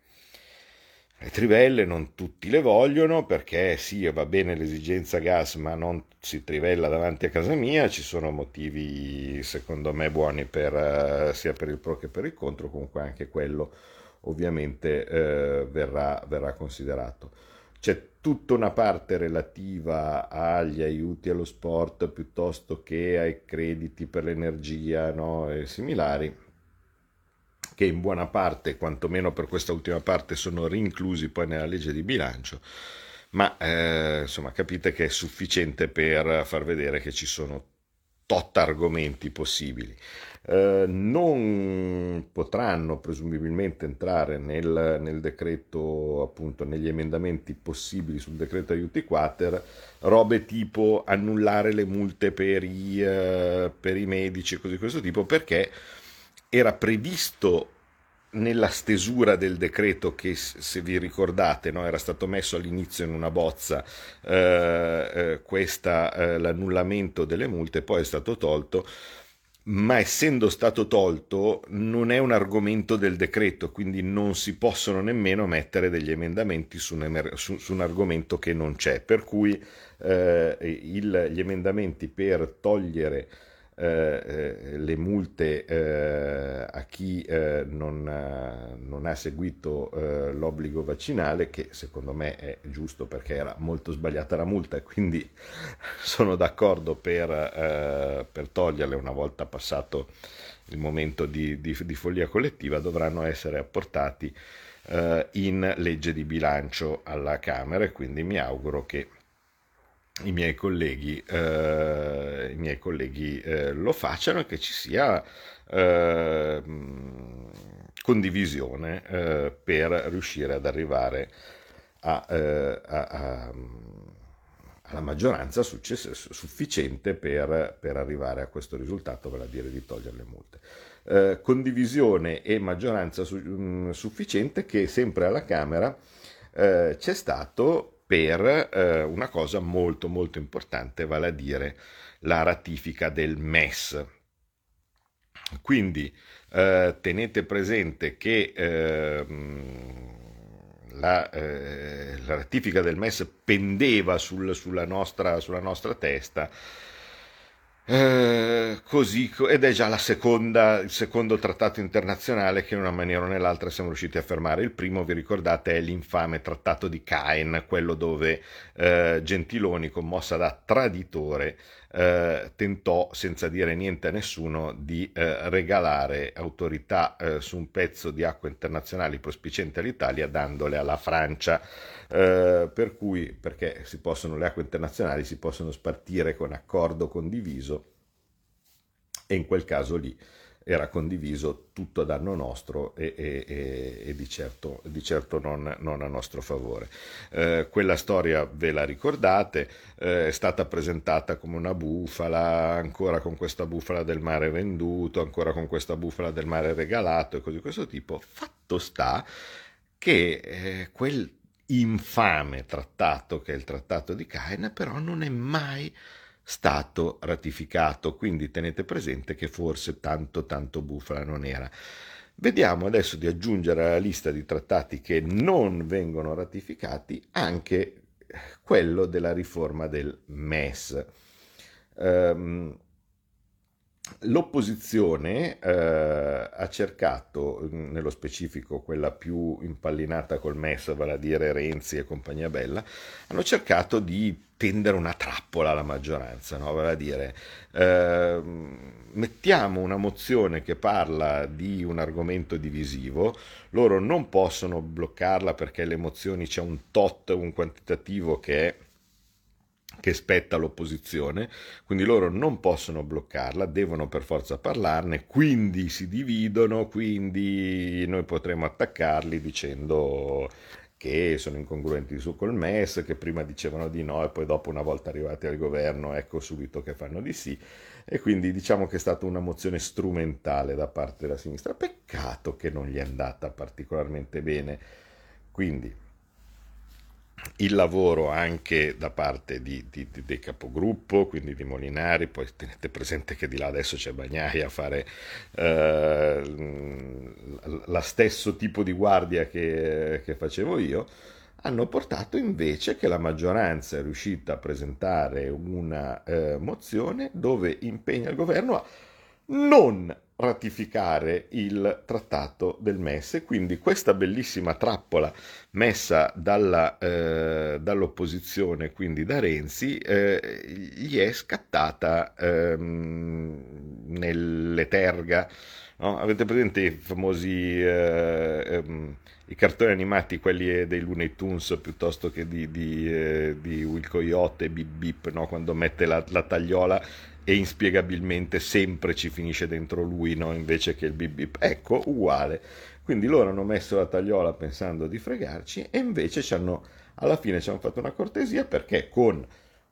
le trivelle non tutti le vogliono perché sì, va bene l'esigenza gas, ma non si trivella davanti a casa mia, ci sono motivi secondo me buoni per, uh, sia per il pro che per il contro, comunque anche quello ovviamente uh, verrà, verrà considerato. C'è tutta una parte relativa agli aiuti allo sport piuttosto che ai crediti per l'energia no? e similari che in buona parte, quantomeno per questa ultima parte, sono rinclusi poi nella legge di bilancio, ma eh, insomma capite che è sufficiente per far vedere che ci sono tot argomenti possibili. Eh, non potranno presumibilmente entrare nel, nel, decreto, appunto, negli emendamenti possibili sul decreto aiuti quater, robe tipo annullare le multe per i, uh, per i medici e così di questo tipo, perché era previsto nella stesura del decreto che se vi ricordate no, era stato messo all'inizio in una bozza eh, eh, questa, eh, l'annullamento delle multe poi è stato tolto. Ma essendo stato tolto non è un argomento del decreto quindi non si possono nemmeno mettere degli emendamenti su un, emer- su, su un argomento che non c'è. Per cui eh, il, gli emendamenti per togliere eh, eh, le multe eh, a chi eh, non, non, ha seguito eh, l'obbligo vaccinale, che secondo me è giusto perché era molto sbagliata la multa quindi sono d'accordo per, eh, per toglierle una volta passato il momento di, di, di follia collettiva, dovranno essere apportati in legge di bilancio alla Camera e quindi mi auguro che i miei colleghi, eh, i miei colleghi eh, lo facciano e che ci sia eh, condivisione eh, per riuscire ad arrivare a, eh, a, a, alla maggioranza success- sufficiente per, per, arrivare a questo risultato, vale a dire di togliere le multe. Eh, condivisione e maggioranza su- mh, sufficiente che sempre alla Camera c'è stato per eh, una cosa molto molto importante, vale a dire la ratifica del MES. Quindi eh, tenete presente che eh, la, la, ratifica del MES pendeva sul, sulla, nostra, sulla nostra testa eh, così, ed è già seconda, il secondo trattato internazionale che in una maniera o nell'altra siamo riusciti a fermare. Il primo, vi ricordate, è l'infame trattato di Caen, quello dove eh, Gentiloni, commossa da traditore, eh, tentò, senza dire niente a nessuno, di eh, regalare autorità eh, su un pezzo di acque internazionali prospicente all'Italia, dandole alla Francia. Eh, per cui, perché si possono, le acque internazionali si possono spartire con accordo condiviso e in quel caso lì era condiviso tutto a danno nostro e, e, e, di certo, di certo non, non, a nostro favore. Eh, quella storia ve la ricordate, eh, è stata presentata come una bufala, ancora con questa bufala del mare venduto, ancora con questa bufala del mare regalato e così di questo tipo. Fatto sta che eh, quel infame trattato che è il trattato di Caen però non è mai stato ratificato, quindi tenete presente che forse tanto tanto bufala non era. Vediamo adesso di aggiungere alla lista di trattati che non vengono ratificati anche quello della riforma del MES. Um, L'opposizione eh, ha cercato, nello specifico quella più impallinata col MES, vale a dire Renzi e compagnia bella, hanno cercato di tendere una trappola alla maggioranza, no? vale a dire eh, mettiamo una mozione che parla di un argomento divisivo, loro non possono bloccarla perché le mozioni c'è un tot, un quantitativo che è che spetta all'opposizione, quindi loro non possono bloccarla, devono per forza parlarne, quindi si dividono, quindi noi potremo attaccarli dicendo che sono incongruenti su col MES, che prima dicevano di no e poi dopo una volta arrivati al governo ecco subito che fanno di sì e quindi diciamo che è stata una mozione strumentale da parte della sinistra. Peccato che non gli è andata particolarmente bene. Quindi il lavoro anche da parte di, di, di, del capogruppo, quindi di Molinari, poi tenete presente che di là adesso c'è Bagnai a fare eh, la stesso tipo di guardia che, che facevo io, hanno portato invece che la maggioranza è riuscita a presentare una eh, mozione dove impegna il governo a non ratificare il trattato del MES. Quindi questa bellissima trappola messa dalla, eh, dall'opposizione, quindi da Renzi, eh, gli è scattata ehm, nelle terga. No? Avete presente i famosi eh, ehm, i cartoni animati, quelli dei Looney Tunes piuttosto che di, di, eh, di Will Coyote Bip Bip, no? quando mette la, la tagliola e inspiegabilmente sempre ci finisce dentro lui, no? invece che il bip bip. Ecco, uguale. Quindi loro hanno messo la tagliola pensando di fregarci e invece ci hanno, alla fine ci hanno fatto una cortesia perché con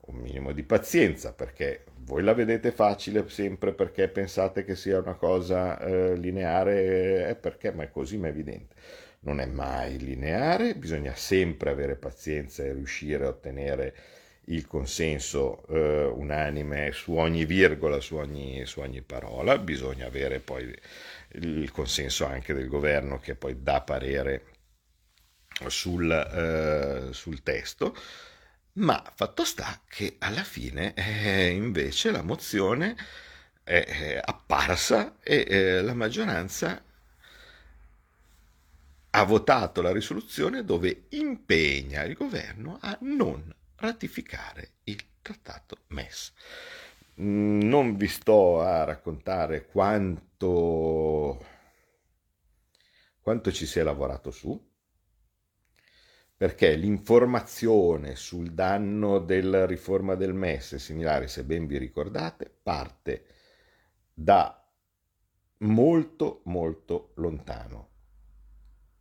un minimo di pazienza, perché voi la vedete facile sempre perché pensate che sia una cosa eh, lineare, è perché, ma è così, ma è evidente. Non è mai lineare, bisogna sempre avere pazienza e riuscire a ottenere il consenso eh, unanime su ogni virgola, su ogni, su ogni, parola, bisogna avere poi il consenso anche del governo che poi dà parere sul, eh, sul testo, ma fatto sta che alla fine eh, invece la mozione è apparsa e eh, la maggioranza ha votato la risoluzione dove impegna il governo a non ratificare il trattato MES. Mm, non vi sto a raccontare quanto, quanto ci si è lavorato su, perché l'informazione sul danno della riforma del MES e similari, se ben vi ricordate, parte da molto molto lontano,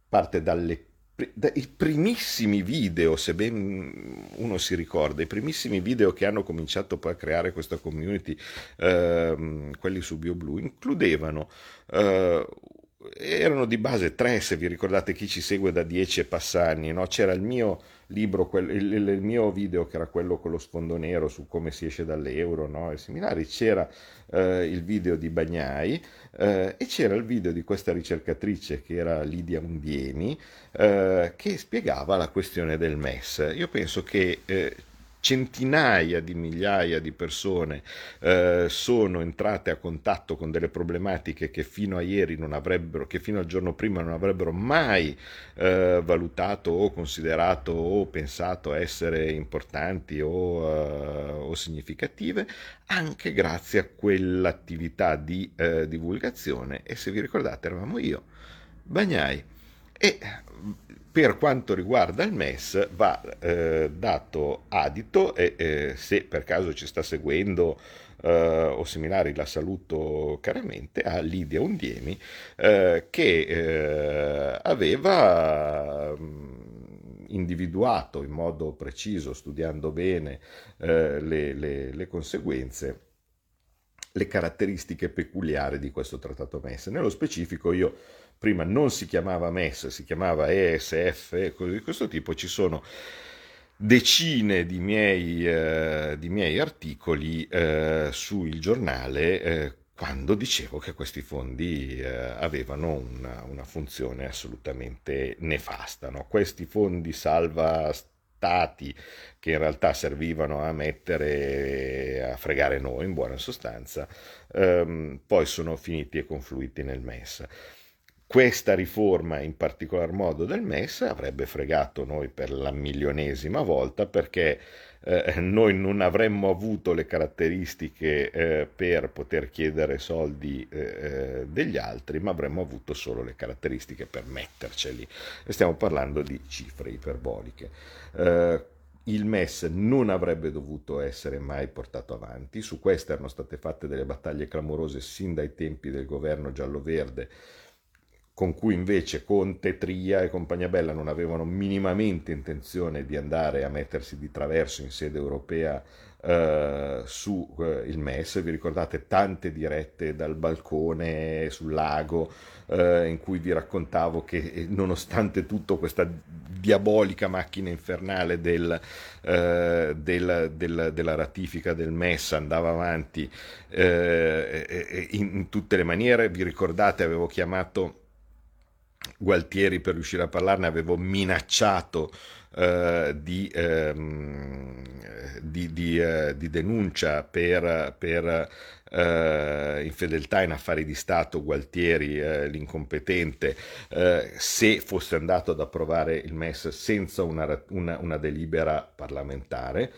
parte dalle i primissimi video, se ben uno si ricorda, i primissimi video che hanno cominciato poi a creare questa community, eh, quelli su BioBlue, includevano eh, erano di base tre, se vi ricordate chi ci segue da dieci e passanni, no? c'era il mio libro, quel, il, il, mio video che era quello con lo sfondo nero su come si esce dall'euro no? e similari, c'era eh, il video di Bagnai eh, e c'era il video di questa ricercatrice che era Lidia Undieni eh, che spiegava la questione del MES. Io penso che eh, centinaia di migliaia di persone eh, sono entrate a contatto con delle problematiche che fino a ieri non avrebbero, che fino al giorno prima non avrebbero mai eh, valutato o considerato o pensato essere importanti o, uh, o significative, anche grazie a quell'attività di uh, divulgazione. E se vi ricordate, eravamo io, Bagnai. E per quanto riguarda il MES va eh, dato adito e eh, se per caso ci sta seguendo eh, o seminari la saluto caramente a Lidia Undiemi eh, che eh, aveva mm, individuato in modo preciso, studiando bene eh, le, le, le conseguenze, le caratteristiche peculiari di questo trattato MES. Nello specifico io prima non si chiamava MES, si chiamava ESF, cose di questo tipo, ci sono decine di miei, eh, di miei articoli eh, sul giornale eh, quando dicevo che questi fondi eh, avevano una, una, funzione assolutamente nefasta. No? Questi fondi salva stati che in realtà servivano a mettere, a fregare noi in buona sostanza, ehm, poi sono finiti e confluiti nel MES. Questa riforma, in particolar modo del MES, avrebbe fregato noi per la milionesima volta perché eh, noi non avremmo avuto le caratteristiche eh, per poter chiedere soldi eh, eh degli altri, ma avremmo avuto solo le caratteristiche per metterceli. Stiamo parlando di cifre iperboliche. Eh, il MES non avrebbe dovuto essere mai portato avanti, su queste erano state fatte delle battaglie clamorose sin dai tempi del governo giallo-verde con cui invece Conte, Tria e compagnia bella non avevano minimamente intenzione di andare a mettersi di traverso in sede europea eh, su eh, MES. Vi ricordate tante dirette dal balcone sul lago eh, in cui vi raccontavo che eh, nonostante tutto questa diabolica macchina infernale del, eh, del, del, della ratifica del MES andava avanti in, in tutte le maniere, vi ricordate avevo chiamato Gualtieri per riuscire a parlarne, avevo minacciato eh, di, ehm, di, di, eh, di, denuncia per, per eh, infedeltà in affari di Stato, Gualtieri, eh, l'incompetente, eh, se fosse andato ad approvare il MES senza una, una, una delibera parlamentare.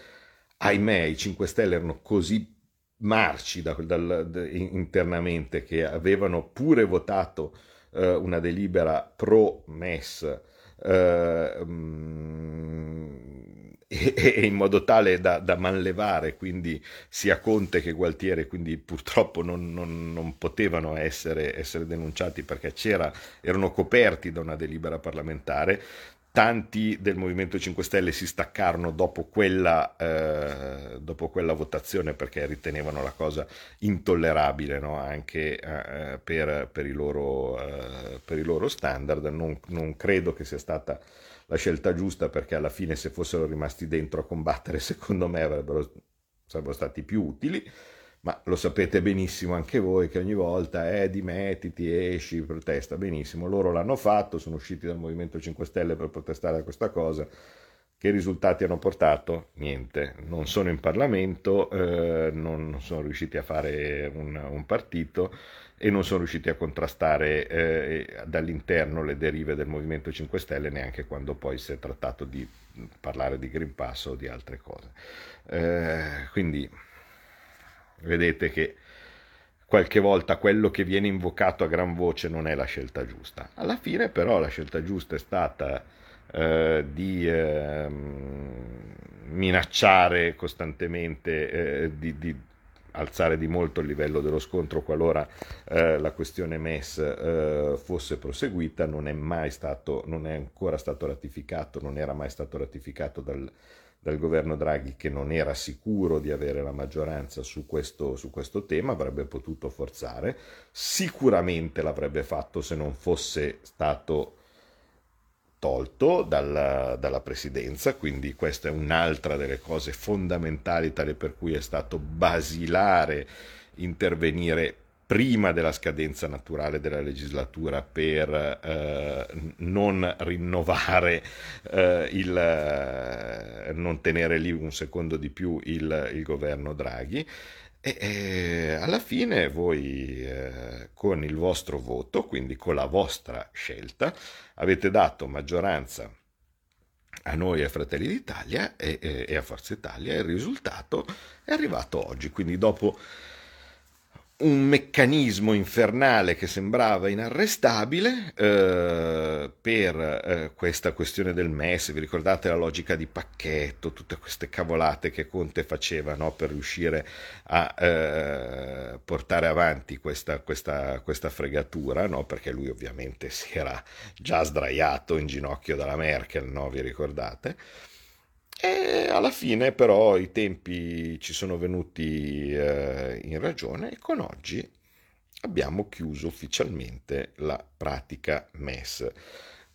Ahimè, i 5 Stelle erano così marci da, dal, da, internamente che avevano pure votato eh, una delibera pro MES eh, e, e, in modo tale da, da, manlevare quindi sia Conte che Gualtieri, quindi purtroppo non, non, non potevano essere, essere, denunciati perché erano coperti da una delibera parlamentare tanti del Movimento 5 Stelle si staccarono dopo quella, eh, dopo quella votazione perché ritenevano la cosa intollerabile no? anche eh, per, per, i loro, eh, per, i loro, standard. Non, non, credo che sia stata la scelta giusta perché alla fine se fossero rimasti dentro a combattere secondo me avrebbero, sarebbero stati più utili ma lo sapete benissimo anche voi che ogni volta eh, dimettiti, esci, protesta benissimo. Loro l'hanno fatto, sono usciti dal Movimento 5 Stelle per protestare a questa cosa. Che risultati hanno portato? Niente, non sono in Parlamento, eh, non sono riusciti a fare un, un, partito e non sono riusciti a contrastare eh, dall'interno le derive del Movimento 5 Stelle neanche quando poi si è trattato di parlare di Green Pass o di altre cose. Eh, quindi Vedete che qualche volta quello che viene invocato a gran voce non è la scelta giusta. Alla fine però la scelta giusta è stata eh, di eh, minacciare costantemente, eh, di, di, alzare di molto il livello dello scontro qualora eh, la questione MES eh, fosse proseguita, non è mai stato, non è ancora stato ratificato, non era mai stato ratificato dal dal governo Draghi che non era sicuro di avere la maggioranza su questo, su questo tema, avrebbe potuto forzare, sicuramente l'avrebbe fatto se non fosse stato tolto dalla, dalla, presidenza, quindi questa è un'altra delle cose fondamentali, tale per cui è stato basilare intervenire prima della scadenza naturale della legislatura per eh, non rinnovare eh, il eh, non tenere lì un secondo di più il, il governo Draghi. E, e, alla fine voi eh, con il vostro voto, quindi con la vostra scelta, avete dato maggioranza a noi a Fratelli d'Italia e, e a Forza Italia. Il risultato è arrivato oggi, quindi dopo un meccanismo infernale che sembrava inarrestabile eh, per eh, questa questione del MES. Vi ricordate la logica di pacchetto, tutte queste cavolate che Conte faceva no, per riuscire a eh, portare avanti questa, questa, questa fregatura, no? perché lui ovviamente si era già sdraiato in ginocchio dalla Merkel, no? vi ricordate? E alla fine però i tempi ci sono venuti eh, in ragione e con oggi abbiamo chiuso ufficialmente la pratica MES.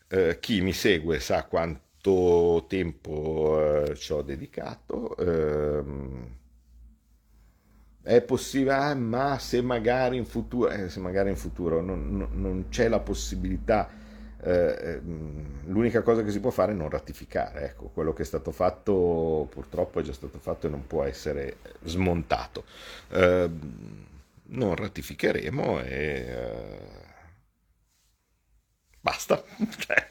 Eh, chi mi segue sa quanto tempo eh, ci ho dedicato. Ehm, è possibile, eh, ma se magari in futuro, eh, se magari in futuro non, non, non c'è la possibilità eh, ehm, l'unica cosa che si può fare è non ratificare. Ecco, quello che è stato fatto purtroppo è già stato fatto e non può essere smontato. Eh, non ratificheremo e eh, basta. Cioè,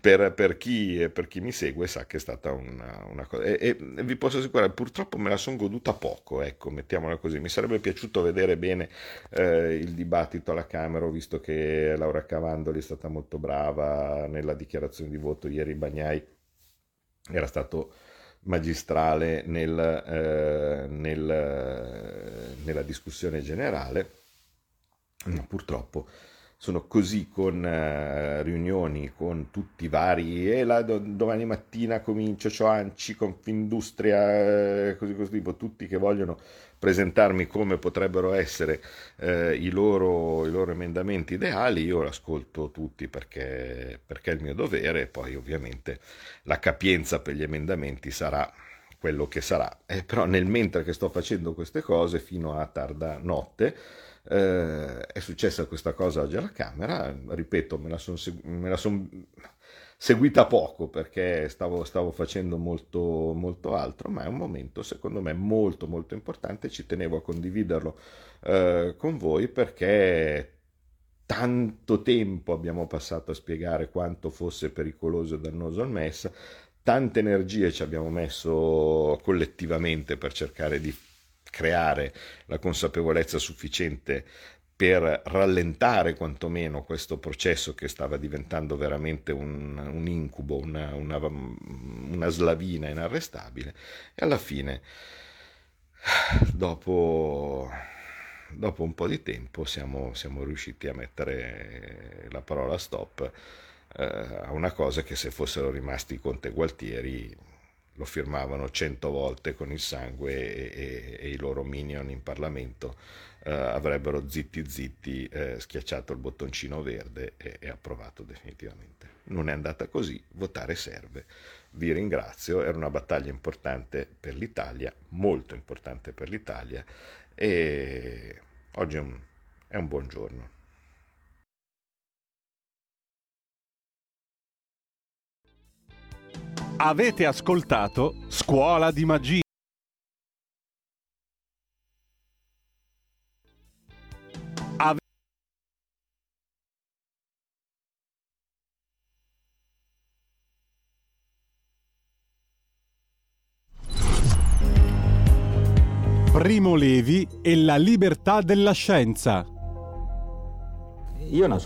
per, per, chi, per, chi, mi segue sa che è stata una, una cosa. E, e, vi posso assicurare, purtroppo me la sono goduta poco, ecco, mettiamola così. Mi sarebbe piaciuto vedere bene eh, il dibattito alla Camera, visto che Laura Cavandoli è stata molto brava nella dichiarazione di voto ieri, Bagnai era stato magistrale nel, eh, nel, nella discussione generale, ma purtroppo sono così con uh, riunioni con tutti i vari e do, domani mattina comincio Cioanci, Confindustria, eh, così così tipo, tutti che vogliono presentarmi come potrebbero essere eh, i, loro, i, loro, emendamenti ideali, io ascolto tutti perché, perché è il mio dovere e poi ovviamente la capienza per gli emendamenti sarà quello che sarà. Eh, però nel mentre che sto facendo queste cose fino a tarda notte, eh, è successa questa cosa oggi alla Camera, ripeto, me la sono son seguita poco perché stavo, stavo facendo molto, molto, altro, ma è un momento secondo me molto molto importante, ci tenevo a condividerlo eh, con voi perché tanto tempo abbiamo passato a spiegare quanto fosse pericoloso e dannoso il MES, tante energie ci abbiamo messo collettivamente per cercare di creare la consapevolezza sufficiente per rallentare quantomeno questo processo che stava diventando veramente un, un incubo, una, una, una, slavina inarrestabile. E alla fine, dopo, dopo un po' di tempo, siamo, siamo, riusciti a mettere la parola stop eh, a una cosa che se fossero rimasti Conte Gualtieri lo firmavano cento volte con il sangue e, e, e i loro minion in Parlamento eh, avrebbero zitti zitti eh, schiacciato il bottoncino verde e, e approvato definitivamente. Non è andata così, votare serve. Vi ringrazio, era una battaglia importante per l'Italia, molto importante per l'Italia e oggi è un, è un buon giorno.
Avete ascoltato Scuola di Magia. Primo Levi e la libertà della scienza.
Io non